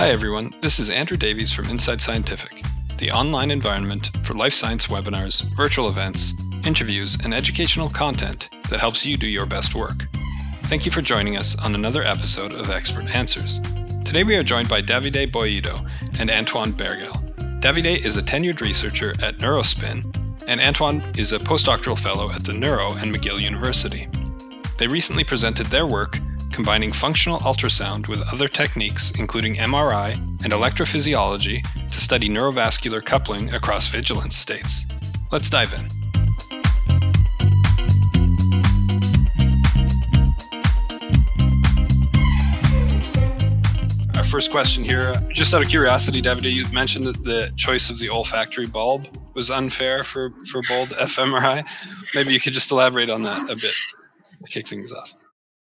Hi, everyone. This is Andrew Davies from Inside Scientific, the online environment for life science webinars, virtual events, interviews, and educational content that helps you do your best work. Thank you for joining us on another episode of Expert Answers. Today we are joined by Davide Boido and Antoine Bergel. Davide is a tenured researcher at Neurospin, and Antoine is a postdoctoral fellow at the Neuro and McGill University. They recently presented their work combining functional ultrasound with other techniques, including MRI and electrophysiology, to study neurovascular coupling across vigilance states. Let's dive in. Our first question here, just out of curiosity, David, you mentioned that the choice of the olfactory bulb was unfair for, for bold fMRI. Maybe you could just elaborate on that a bit to kick things off.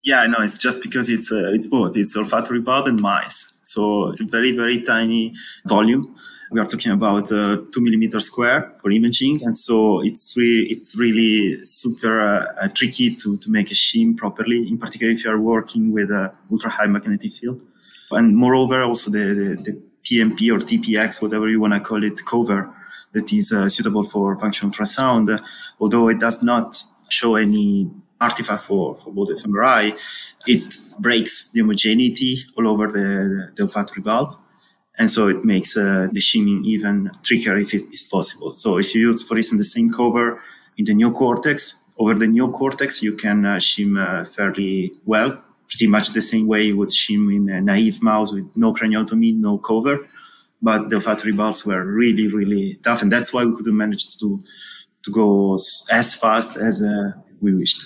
Yeah, no, it's just because it's uh, it's both. It's olfactory bulb and mice. So it's a very very tiny volume. We are talking about uh, two millimeter square for imaging, and so it's really it's really super uh, tricky to to make a shim properly. In particular, if you are working with a ultra high magnetic field, and moreover, also the the, the PMP or TPX, whatever you want to call it, cover that is uh, suitable for functional ultrasound, although it does not show any artifact for, for BOLD fMRI, it breaks the homogeneity all over the, the olfactory bulb. And so it makes uh, the shimming even trickier if it's possible. So if you use, for instance, the same cover in the neocortex, over the neocortex, you can uh, shim uh, fairly well, pretty much the same way you would shim in a naive mouse with no craniotomy, no cover. But the olfactory bulbs were really, really tough. And that's why we couldn't manage to, to go as fast as uh, we wished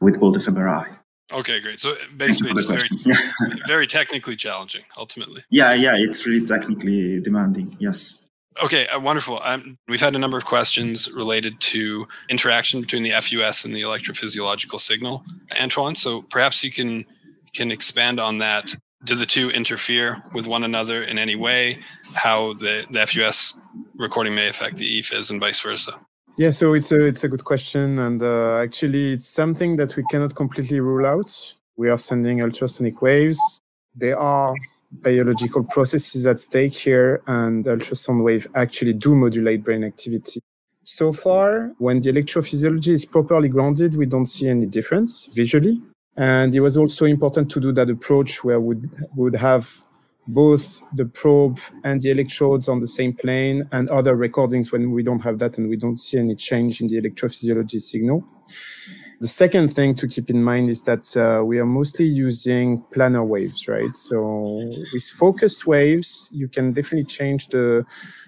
with BOLD fMRI. Okay, great. So basically, it's very, very technically challenging, ultimately. Yeah, yeah, it's really technically demanding. Yes. Okay, uh, wonderful. Um, we've had a number of questions related to interaction between the FUS and the electrophysiological signal, Antoine. So perhaps you can can expand on that. Do the two interfere with one another in any way? How the, the FUS recording may affect the ephys and vice versa? Yeah, so it's a it's a good question, and uh, actually, it's something that we cannot completely rule out. We are sending ultrasonic waves. There are biological processes at stake here, and ultrasound wave actually do modulate brain activity. So far, when the electrophysiology is properly grounded, we don't see any difference visually. And it was also important to do that approach where we would have both the probe and the electrodes on the same plane and other recordings when we don't have that and we don't see any change in the electrophysiology signal. The second thing to keep in mind is that uh, we are mostly using planar waves, right? So with focused waves, you can definitely change the,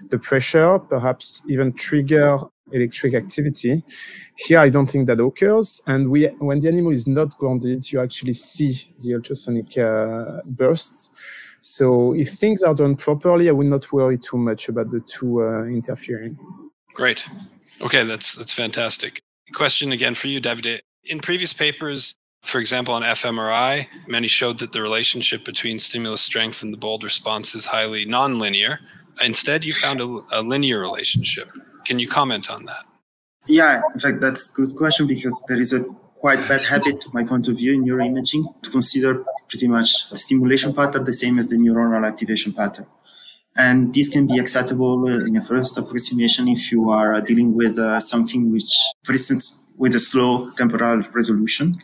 the pressure, perhaps even trigger electric activity. Here, I don't think that occurs. And we, when the animal is not grounded, you actually see the ultrasonic uh, bursts. So if things are done properly, I would not worry too much about the two uh, interfering. Great. Okay, that's that's fantastic. Question again for you, Davide. In previous papers, for example, on fMRI, many showed that the relationship between stimulus strength and the bold response is highly nonlinear. Instead, you found a, a linear relationship. Can you comment on that? Yeah, in fact, that's a good question because there is a quite bad habit, to my point of view, in neuroimaging to consider pretty much the stimulation pattern the same as the neuronal activation pattern. And this can be acceptable in a first approximation if you are dealing with uh, something which, for instance, with a slow temporal resolution.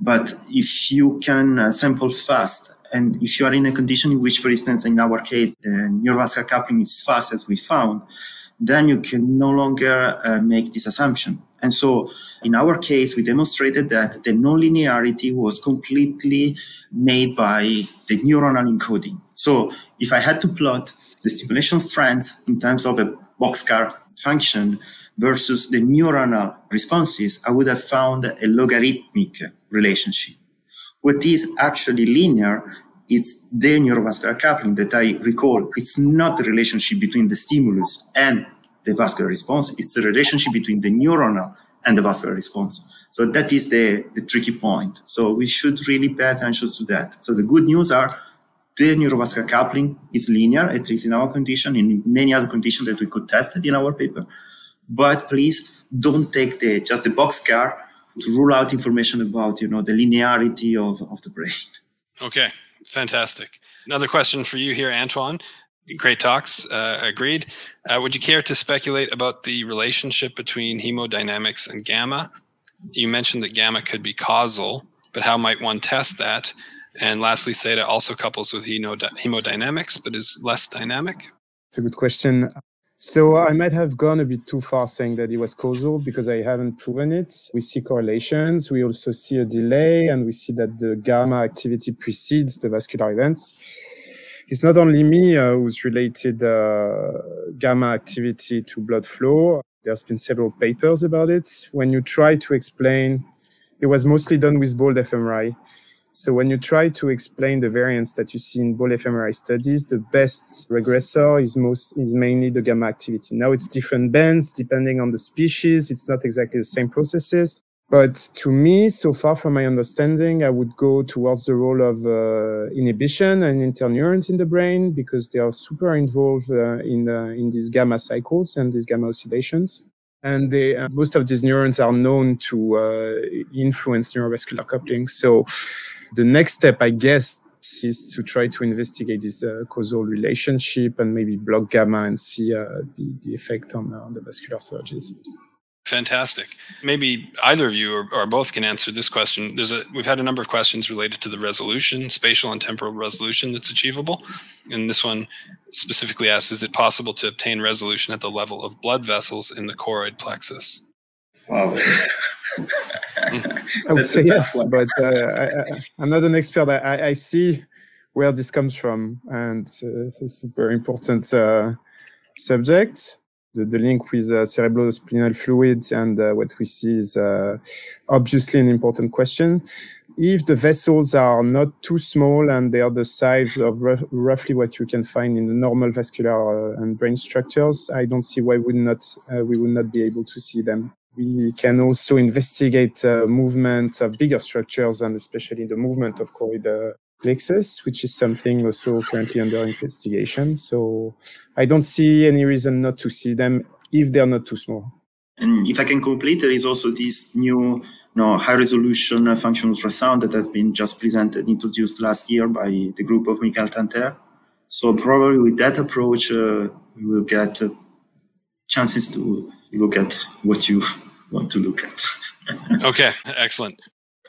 But if you can uh, sample fast, and if you are in a condition in which, for instance, in our case, the neurovascular coupling is fast as we found, then you can no longer uh, make this assumption. And so in our case, we demonstrated that the nonlinearity was completely made by the neuronal encoding. So if I had to plot the stimulation strength in terms of a boxcar function versus the neuronal responses, I would have found a logarithmic relationship. What is actually linear it's the neurovascular coupling that I recall. It's not the relationship between the stimulus and the vascular response. It's the relationship between the neuronal and the vascular response. So that is the, the tricky point. So we should really pay attention to that. So the good news are the neurovascular coupling is linear, at least in our condition, in many other conditions that we could test it in our paper. But please don't take the just the boxcar to rule out information about you know the linearity of, of the brain. Okay, fantastic. Another question for you here, Antoine. Great talks. Uh, agreed. Uh, would you care to speculate about the relationship between hemodynamics and gamma? You mentioned that gamma could be causal, but how might one test that? And lastly, theta also couples with hemodynamics, but is less dynamic. It's a good question. So I might have gone a bit too far saying that it was causal because I haven't proven it. We see correlations. We also see a delay and we see that the gamma activity precedes the vascular events. It's not only me uh, who's related uh, gamma activity to blood flow. There's been several papers about it. When you try to explain, it was mostly done with Bold fMRI so when you try to explain the variance that you see in Bold fMRI studies, the best regressor is most is mainly the gamma activity. Now it's different bands depending on the species. It's not exactly the same processes. But to me, so far from my understanding, I would go towards the role of uh, inhibition and interneurons in the brain because they are super involved uh, in uh, in these gamma cycles and these gamma oscillations. And they, uh, most of these neurons are known to uh, influence neurovascular coupling. So the next step, I guess, is to try to investigate this uh, causal relationship and maybe block gamma and see the, the effect on, on the vascular surges. Fantastic. Maybe either of you or, or, both can answer this question. There's a we've had a number of questions related to the resolution, spatial and temporal resolution that's achievable. And this one specifically asks, is it possible to obtain resolution at the level of blood vessels in the choroid plexus? Wow. I would say yes, one. but uh, I, am not an expert. I, I, see where this comes from, and uh, it's a super important uh, subject. The, the, link with uh, cerebrospinal fluid and uh, what we see is uh, obviously an important question. If the vessels are not too small and they are the size of roughly what you can find in the normal vascular and brain structures, I don't see why would not we would not be able to see them. We can also investigate uh, movement of bigger structures and especially the movement of choroid plexus, which is something also currently under investigation. So I don't see any reason not to see them if they're not too small. And if I can complete, there is also this new you know, high resolution functional ultrasound that has been just presented, introduced last year by the group of Mickael Tanter. So probably with that approach, uh, we will get uh, chances to look at what you want to look at. okay, excellent.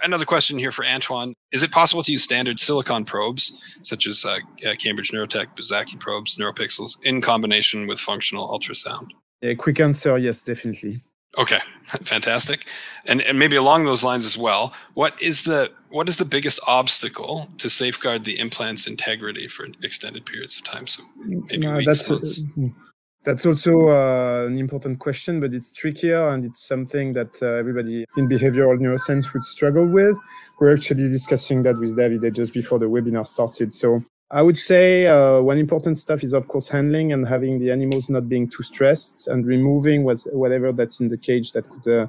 Another question here for Antoine. Is it possible to use standard silicon probes, such as uh, Cambridge Neurotech, Buzsaki probes, NeuroPixels, in combination with functional ultrasound? A quick answer yes, definitely. Okay, fantastic. And, and maybe along those lines as well, what is the what is the biggest obstacle to safeguard the implant's integrity for extended periods of time? So maybe no, weeks, that's, that's also uh, an important question, but it's trickier and it's something that uh, everybody in behavioral neuroscience would struggle with. We're actually discussing that with David just before the webinar started. So I would say uh, one important stuff is, of course, handling and having the animals not being too stressed and removing whatever that's in the cage that could uh,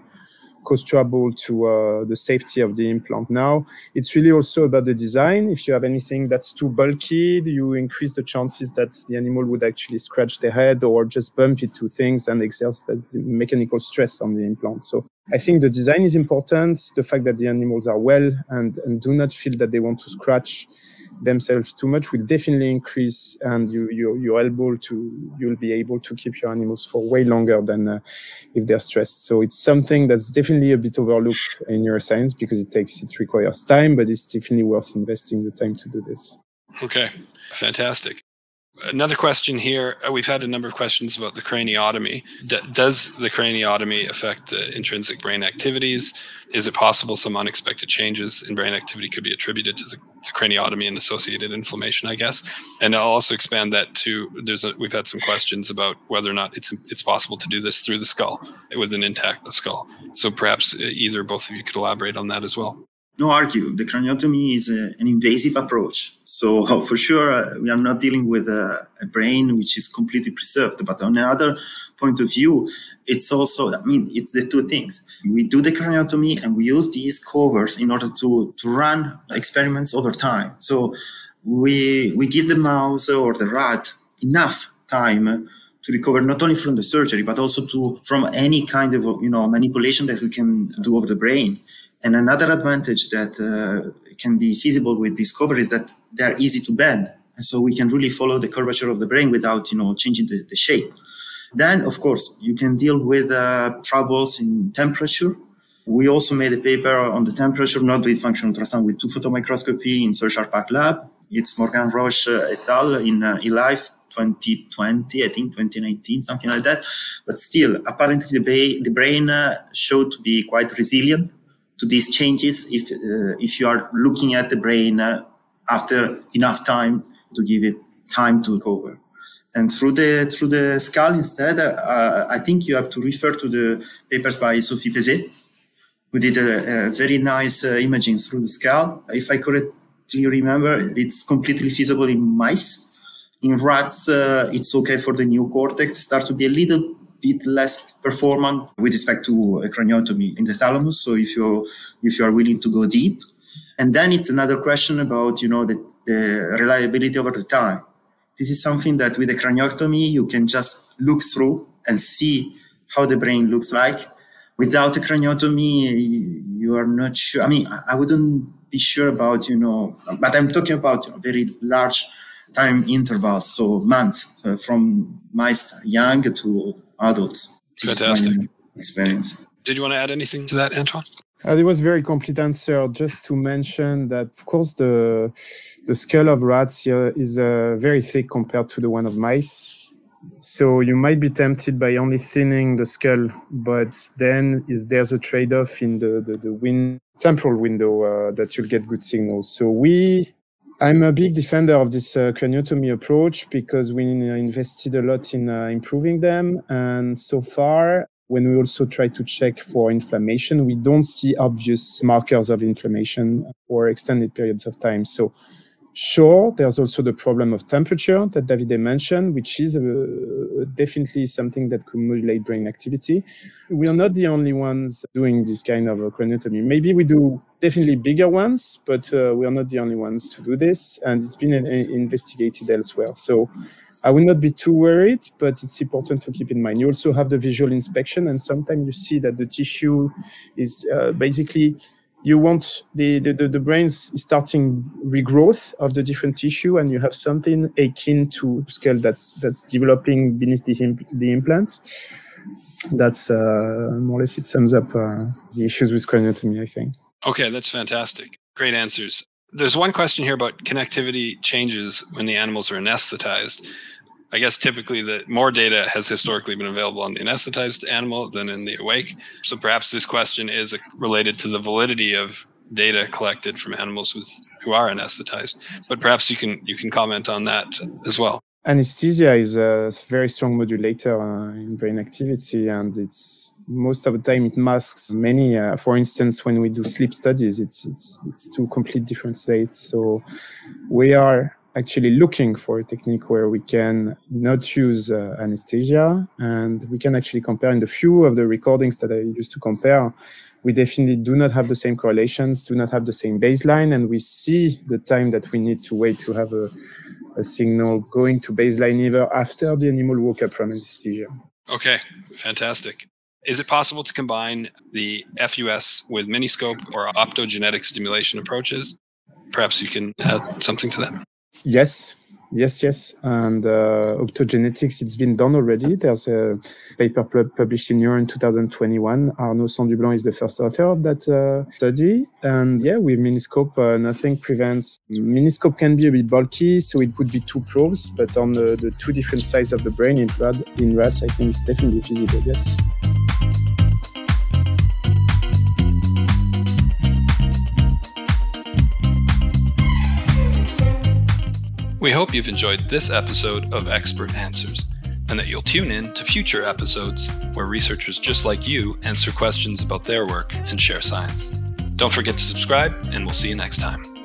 cause trouble to uh, the safety of the implant. Now, it's really also about the design. If you have anything that's too bulky, you increase the chances that the animal would actually scratch the head or just bump into things and exert mechanical stress on the implant. So I think the design is important. The fact that the animals are well and, and do not feel that they want to scratch themselves too much will definitely increase and you, you you're able to you'll be able to keep your animals for way longer than uh, if they're stressed. So it's something that's definitely a bit overlooked in neuroscience because it takes it requires time but it's definitely worth investing the time to do this. Okay. Fantastic Another question here. Uh, we've had a number of questions about the craniotomy. D- does the craniotomy affect the intrinsic brain activities? Is it possible some unexpected changes in brain activity could be attributed to the to craniotomy and associated inflammation? I guess. And I'll also expand that to. There's a, we've had some questions about whether or not it's it's possible to do this through the skull with an intact skull. So perhaps uh, either both of you could elaborate on that as well no argue, the craniotomy is a, an invasive approach. So for sure, uh, we are not dealing with a, a, brain which is completely preserved. But on another point of view, it's also, I mean, it's the two things. We do the craniotomy and we use these covers in order to, to run experiments over time. So we, we give the mouse or the rat enough time to recover not only from the surgery, but also to, from any kind of, you know, manipulation that we can do of the brain. And another advantage that uh, can be feasible with Discover is that they're easy to bend. And so we can really follow the curvature of the brain without, you know, changing the, the shape. Then, of course, you can deal with uh, troubles in temperature. We also made a paper on the temperature, not with functional ultrasound, with two photon microscopy in Serge Charpak Lab. It's Morgane Roche uh, et al. in uh, eLife 2020, I think 2019, something like that. But still, apparently the, ba- the brain uh, showed to be quite resilient to these changes if uh, if you are looking at the brain uh, after enough time to give it time to recover. And through the through the skull instead, uh, I think you have to refer to the papers by Sophie Pézet, who did a, a very nice uh, imaging through the skull. If I correctly remember, it's completely feasible in mice. In rats, uh, it's okay for the new neocortex. Start to be a little bit less performant with respect to a craniotomy in the thalamus. So if you if you are willing to go deep, and then it's another question about you know the, the reliability over the time. This is something that with a craniotomy you can just look through and see how the brain looks like. Without a craniotomy, you are not sure. I mean, I wouldn't be sure about you know, but I'm talking about you know, very large time intervals, so months uh, from mice young to adults. Fantastic experience. Did you want to add anything to that, Antoine? Uh, it was a very complete answer. Just to mention that, of course, the the skull of rats here is uh, very thick compared to the one of mice. So you might be tempted by only thinning the skull, but then is there's a trade-off in the the, the win- temporal window uh, that you'll get good signals. So we I'm a big defender of this uh, craniotomy approach because we invested a lot in uh, improving them. And so far, when we also try to check for inflammation, we don't see obvious markers of inflammation for extended periods of time. So Sure, there's also the problem of temperature that Davide mentioned, which is uh, definitely something that could modulate brain activity. We are not the only ones doing this kind of craniotomy. Maybe we do definitely bigger ones, but uh, we are not the only ones to do this, and it's been uh, investigated elsewhere. So I would not be too worried, but it's important to keep in mind. You also have the visual inspection, and sometimes you see that the tissue is uh, basically you want the, the, the, the brain's starting regrowth of the different tissue and you have something akin to skull that's that's developing beneath the, the implant. That's uh, more or less it sums up uh, the issues with craniotomy i think. Okay that's fantastic. Great answers. There's one question here about connectivity changes when the animals are anesthetized I guess typically the more data has historically been available on the anesthetized animal than in the awake. So perhaps this question is related to the validity of data collected from animals with, who are anesthetized. But perhaps you can you can comment on that as well. Anesthesia is a very strong modulator uh, in brain activity, and it's most of the time it masks many. Uh, for instance, when we do sleep studies, it's it's it's two complete different states. So we are actually looking for a technique where we can not use uh, anesthesia and we can actually compare in the few of the recordings that I used to compare. We definitely do not have the same correlations, do not have the same baseline, and we see the time that we need to wait to have a, a signal going to baseline either after the animal woke up from anesthesia. Okay, fantastic. Is it possible to combine the FUS with miniscope or optogenetic stimulation approaches? Perhaps you can add something to that. Yes, yes, yes. And uh, optogenetics, it's been done already. There's a paper published in Neuron in 2021. Arnaud Sans-Dublanc is the first author of that uh, study. And yeah, with Miniscope, uh, nothing prevents. Miniscope can be a bit bulky, so it would be two probes, but on the, the two different sides of the brain in, in rats, I think it's definitely feasible, yes. We hope you've enjoyed this episode of Expert Answers and that you'll tune in to future episodes where researchers just like you answer questions about their work and share science. Don't forget to subscribe, and we'll see you next time.